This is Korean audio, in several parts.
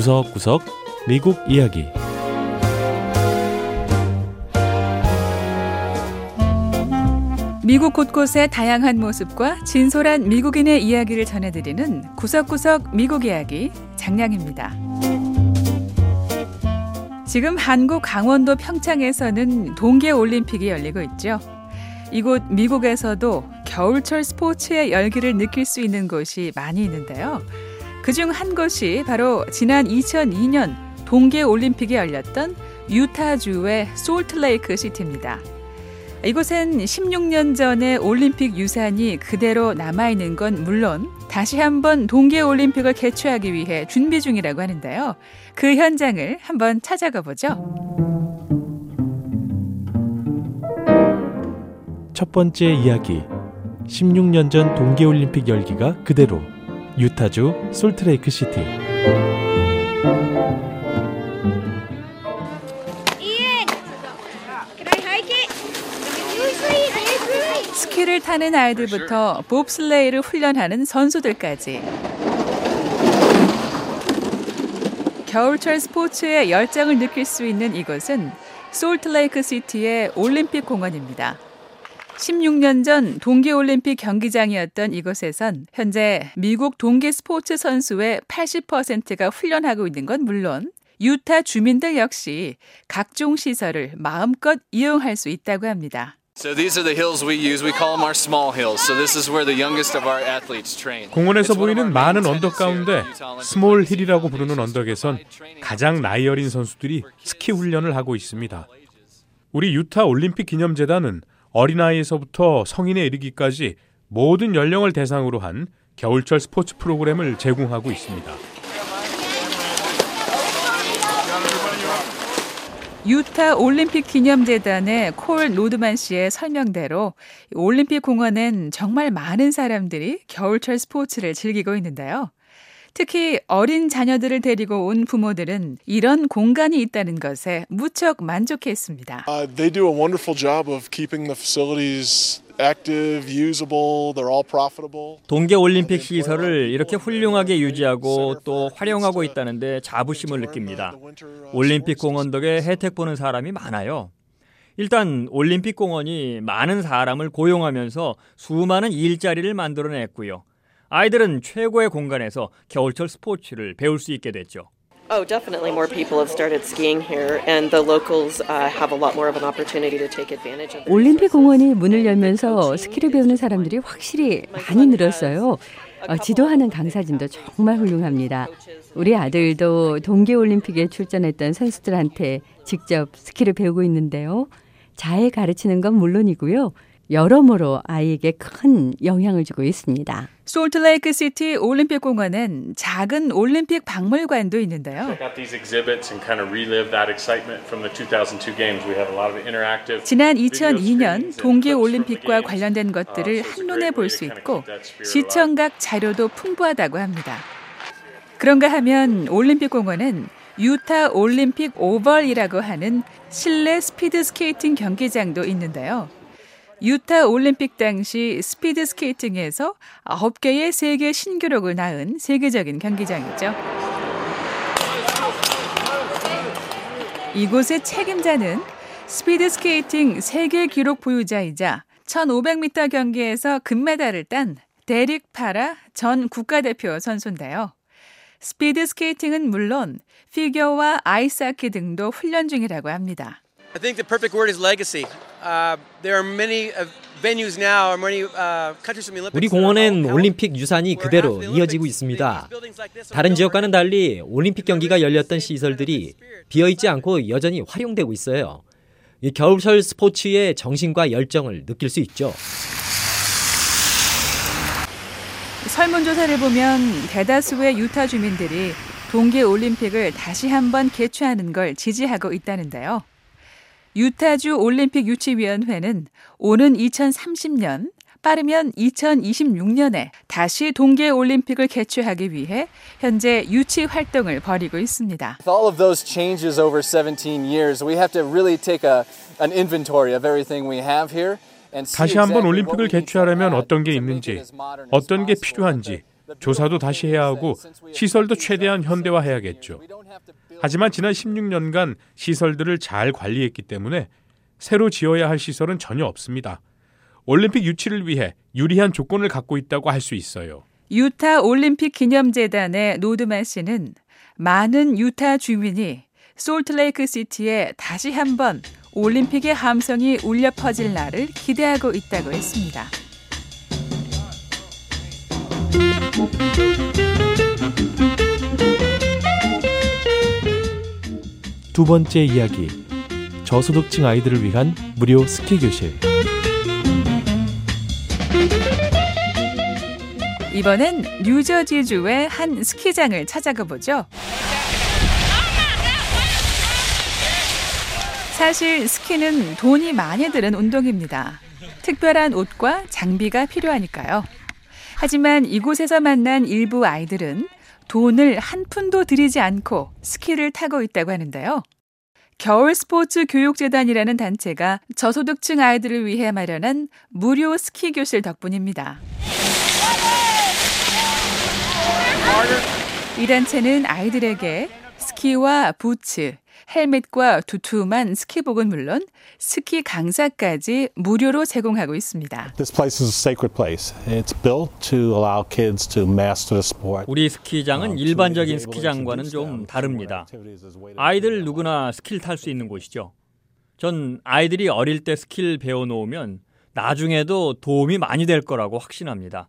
구석구석 미국 이야기 미국 곳곳의 다양한 모습과 진솔한 미국인의 이야기를 전해드리는 구석구석 미국 이야기 장량입니다. 지금 한국 강원도 평창에서는 동계 올림픽이 열리고 있죠. 이곳 미국에서도 겨울철 스포츠의 열기를 느낄 수 있는 곳이 많이 있는데요. 그중 한 곳이 바로 지난 2002년 동계 올림픽이 열렸던 유타주의 솔트레이크 시티입니다. 이곳엔 16년 전에 올림픽 유산이 그대로 남아있는 건 물론 다시 한번 동계올림픽을 개최하기 위해 준비 중이라고 하는데요. 그 현장을 한번 찾아가 보죠. 첫 번째 이야기 16년 전 동계올림픽 열기가 그대로 유타주 솔트레이크 시티. 스키를 타는 아이들부터 봅슬레이를 훈련하는 선수들까지. 겨울철 스포츠의 열정을 느낄 수 있는 이곳은 솔트레이크 시티의 올림픽 공원입니다. 16년 전 동계올림픽 경기장이었던 이곳에선 현재 미국 동계 스포츠 선수의 80%가 훈련하고 있는 건 물론 유타 주민들 역시 각종 시설을 마음껏 이용할 수 있다고 합니다. So these are the hills we use. We call them our small hills. So this is where the youngest of our athletes train. 공원에서 보이는 많은 언덕 가운데 small hill이라고 부르는 언덕에선 가장 나이 어린 선수들이 스키 훈련을 하고 있습니다. 우리 유타 올림픽 기념재단은 어린아이에서부터 성인에 이르기까지 모든 연령을 대상으로 한 겨울철 스포츠 프로그램을 제공하고 있습니다. 유타 올림픽 기념재단의 콜 노드만 씨의 설명대로 올림픽 공원엔 정말 많은 사람들이 겨울철 스포츠를 즐기고 있는데요. 특히 어린 자녀들을 데리고 온 부모들은 이런 공간이 있다는 것에 무척 만족했습니다. Uh, they do a wonderful job of keeping the facilities active, usable. They're all profitable. 동계 올림픽 시설을 이렇게 훌륭하게 유지하고 또 활용하고 있다는데 자부심을 느낍니다. 올림픽 공원 덕에 혜택 보는 사람이 많아요. 일단 올림픽 공원이 많은 사람을 고용하면서 수많은 일자리를 만들어냈고요. 아이들은 최고의 공간에서 겨울철 스포츠를 배울 수 있게 됐죠. Oh, definitely more people have started skiing here, and the locals uh, have a lot more of an opportunity to take advantage of. 올림픽 공원이 문을 열면서 스키를 배우는 사람들이 확실히 많이 늘었어요. 어, 지도하는 강사진도 정말 훌륭합니다. 우리 아들도 동계올림픽에 출전했던 선수들한테 직접 스키를 배우고 있는데요. 잘 가르치는 건 물론이고요. 여러모로 아이에게 큰 영향을 주고 있습니다. 솔트레이크 시티 올림픽 공원엔 작은 올림픽 박물관도 있는데요. 지난 2002년 동계 올림픽과 관련된 것들을 한눈에 볼 수 있고 시청각 자료도 풍부하다고 합니다. 그런가 하면 올림픽 공원은 유타 올림픽 오벌이라고 하는 실내 스피드 스케이팅 경기장도 있는데요. 유타 올림픽 당시 스피드 스케이팅에서 9개의 세계 신기록을 낳은 세계적인 경기장이죠. 이곳의 책임자는 스피드 스케이팅 세계 기록 보유자이자 1500m 경기에서 금메달을 딴 데릭 파라 전 국가대표 선수인데요. 스피드 스케이팅은 물론 피겨와 아이스하키 등도 훈련 중이라고 합니다. I think the perfect word is legacy. Uh, there are many uh, venues now, many uh, countries from the Olympics. 우리 공원엔 올림픽 유산이 그대로 이어지고 있습니다. 다른 지역과는 달리 올림픽 경기가 열렸던 시설들이 비어 있지 않고 여전히 활용되고 있어요. 이 겨울철 스포츠의 정신과 열정을 느낄 수 있죠. 설문조사를 보면 대다수의 유타 주민들이 동계 올림픽을 다시 한번 개최하는 걸 지지하고 있다는데요. 유타주 올림픽 유치위원회는 오는 2030년 빠르면 2026년에 다시 동계 올림픽을 개최하기 위해 현재 유치 활동을 벌이고 있습니다. With all of those changes over 17 years, we have to really take a, an inventory of everything we have here. 다시 한번 올림픽을 개최하려면 어떤 게 있는지, 어떤 게 필요한지, 조사도 다시 해야 하고 시설도 최대한 현대화해야겠죠. 하지만 지난 16년간 시설들을 잘 관리했기 때문에 새로 지어야 할 시설은 전혀 없습니다. 올림픽 유치를 위해 유리한 조건을 갖고 있다고 할 수 있어요. 유타 올림픽 기념재단의 노드만 씨는 많은 유타 주민이 솔트레이크 시티에 다시 한번 올림픽의 함성이 울려 퍼질 날을 기대하고 있다고 했습니다. 두 번째 이야기 저소득층 아이들을 위한 무료 스키 교실 이번엔 뉴저지주의 한 스키장을 찾아가 보죠. 사실 스키는 돈이 많이 드는 운동입니다. 특별한 옷과 장비가 필요하니까요. 하지만 이곳에서 만난 일부 아이들은 돈을 한 푼도 들이지 않고 스키를 타고 있다고 하는데요. 겨울 스포츠 교육재단이라는 단체가 저소득층 아이들을 위해 마련한 무료 스키 교실 덕분입니다. 이 단체는 아이들에게 스키와 부츠, 헬멧과 두툼한 스키복은 물론 스키 강사까지 무료로 제공하고 있습니다. This place is a sacred place. It's built to allow kids to master the sport. 우리 스키장은 일반적인 스키장과는 좀 다릅니다. 아이들 누구나 스키를 탈 수 있는 곳이죠. 전 아이들이 어릴 때 스키를 배워 놓으면 나중에도 도움이 많이 될 거라고 확신합니다.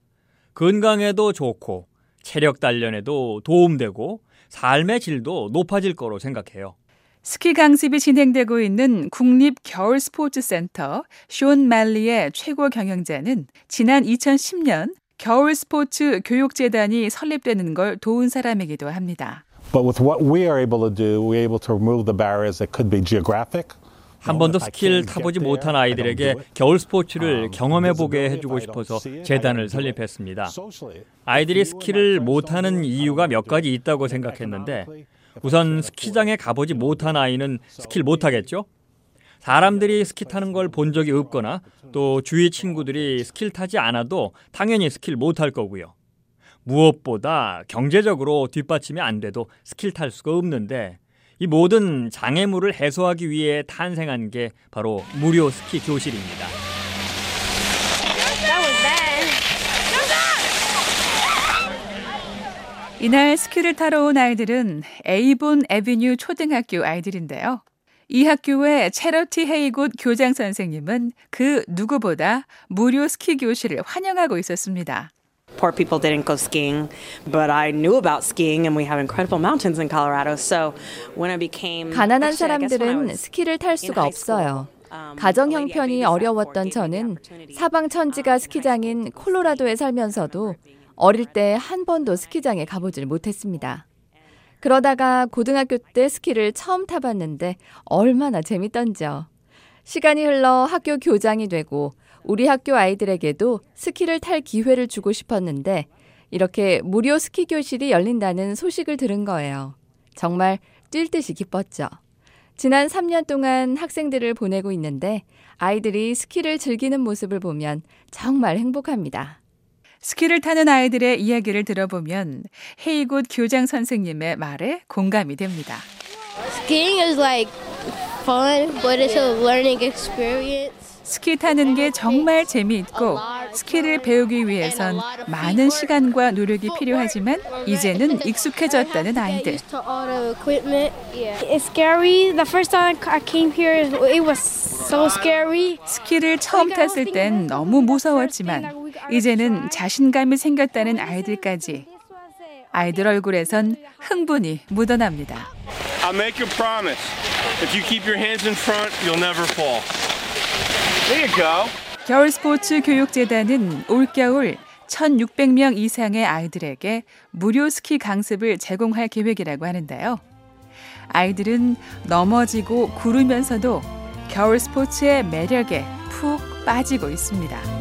건강에도 좋고 체력 단련에도 도움되고 삶의 질도 높아질 거로 생각해요. 스키 강습이 진행되고 있는 국립 겨울 스포츠 센터 쇼 말리의 최고 경영자는 지난 2010년 겨울 스포츠 교육재단이 설립되는 걸 도운 사람이기도 합니다. But with what we are able to do, we're able to remove the barriers that could be geographic. 한 번도 스키를 타보지 못한 아이들에게 겨울 스포츠를 경험해보게 해주고 싶어서 재단을 설립했습니다. 아이들이 스키를 못하는 이유가 몇 가지 있다고 생각했는데 우선 스키장에 가보지 못한 아이는 스키를 못하겠죠? 사람들이 스키 타는 걸 본 적이 없거나 또 주위 친구들이 스키를 타지 않아도 당연히 스키를 못할 거고요. 무엇보다 경제적으로 뒷받침이 안 돼도 스키를 탈 수가 없는데 이 모든 장애물을 해소하기 위해 탄생한 게 바로 무료 스키 교실입니다. 이날 스키를 타러 온 아이들은 에이본 에비뉴 초등학교 아이들인데요. 이 학교의 체러티 헤이곳 교장 선생님은 그 누구보다 무료 스키 교실을 환영하고 있었습니다. Poor people didn't go skiing, but I knew about skiing and we have incredible mountains in Colorado. So when I became 가난한 사람들은 스키를 탈 수가 없어요. 가정 형편이 어려웠던 저는 사방 천지가 스키장인 콜로라도에 살면서도 어릴 때 한 번도 스키장에 가보질 못했습니다. 그러다가 고등학교 때 스키를 처음 타봤는데 얼마나 재밌던지요. 시간이 흘러 학교 교장이 되고 우리 학교 아이들에게도 스키를 탈 기회를 주고 싶었는데 이렇게 무료 스키 교실이 열린다는 소식을 들은 거예요. 정말 뛸 듯이 기뻤죠. 지난 3년 동안 학생들을 보내고 있는데 아이들이 스키를 즐기는 모습을 보면 정말 행복합니다. 스키를 타는 아이들의 이야기를 들어보면 헤이곳 교장 선생님의 말에 공감이 됩니다. Skiing is like fun, but it's a learning experience. 스키 타는 게 정말 재미있고 스키를 배우기 위해선 많은 시간과 노력이 필요하지만 이제는 익숙해졌다는 아이들. It's scary. The first time I came here, it was so scary. 스키를 처음 tas을 땐 너무 무서웠지만 이제는 자신감이 생겼다는 아이들까지 아이들 얼굴에선 흥분이 묻어납니다. I'll make you a promise. If you keep your hands in front, you'll never fall. There you go. 겨울 스포츠 교육재단은 올겨울 1,600명 이상의 아이들에게 무료 스키 강습을 제공할 계획이라고 하는데요. 아이들은 넘어지고 구르면서도 겨울 스포츠의 매력에 푹 빠지고 있습니다.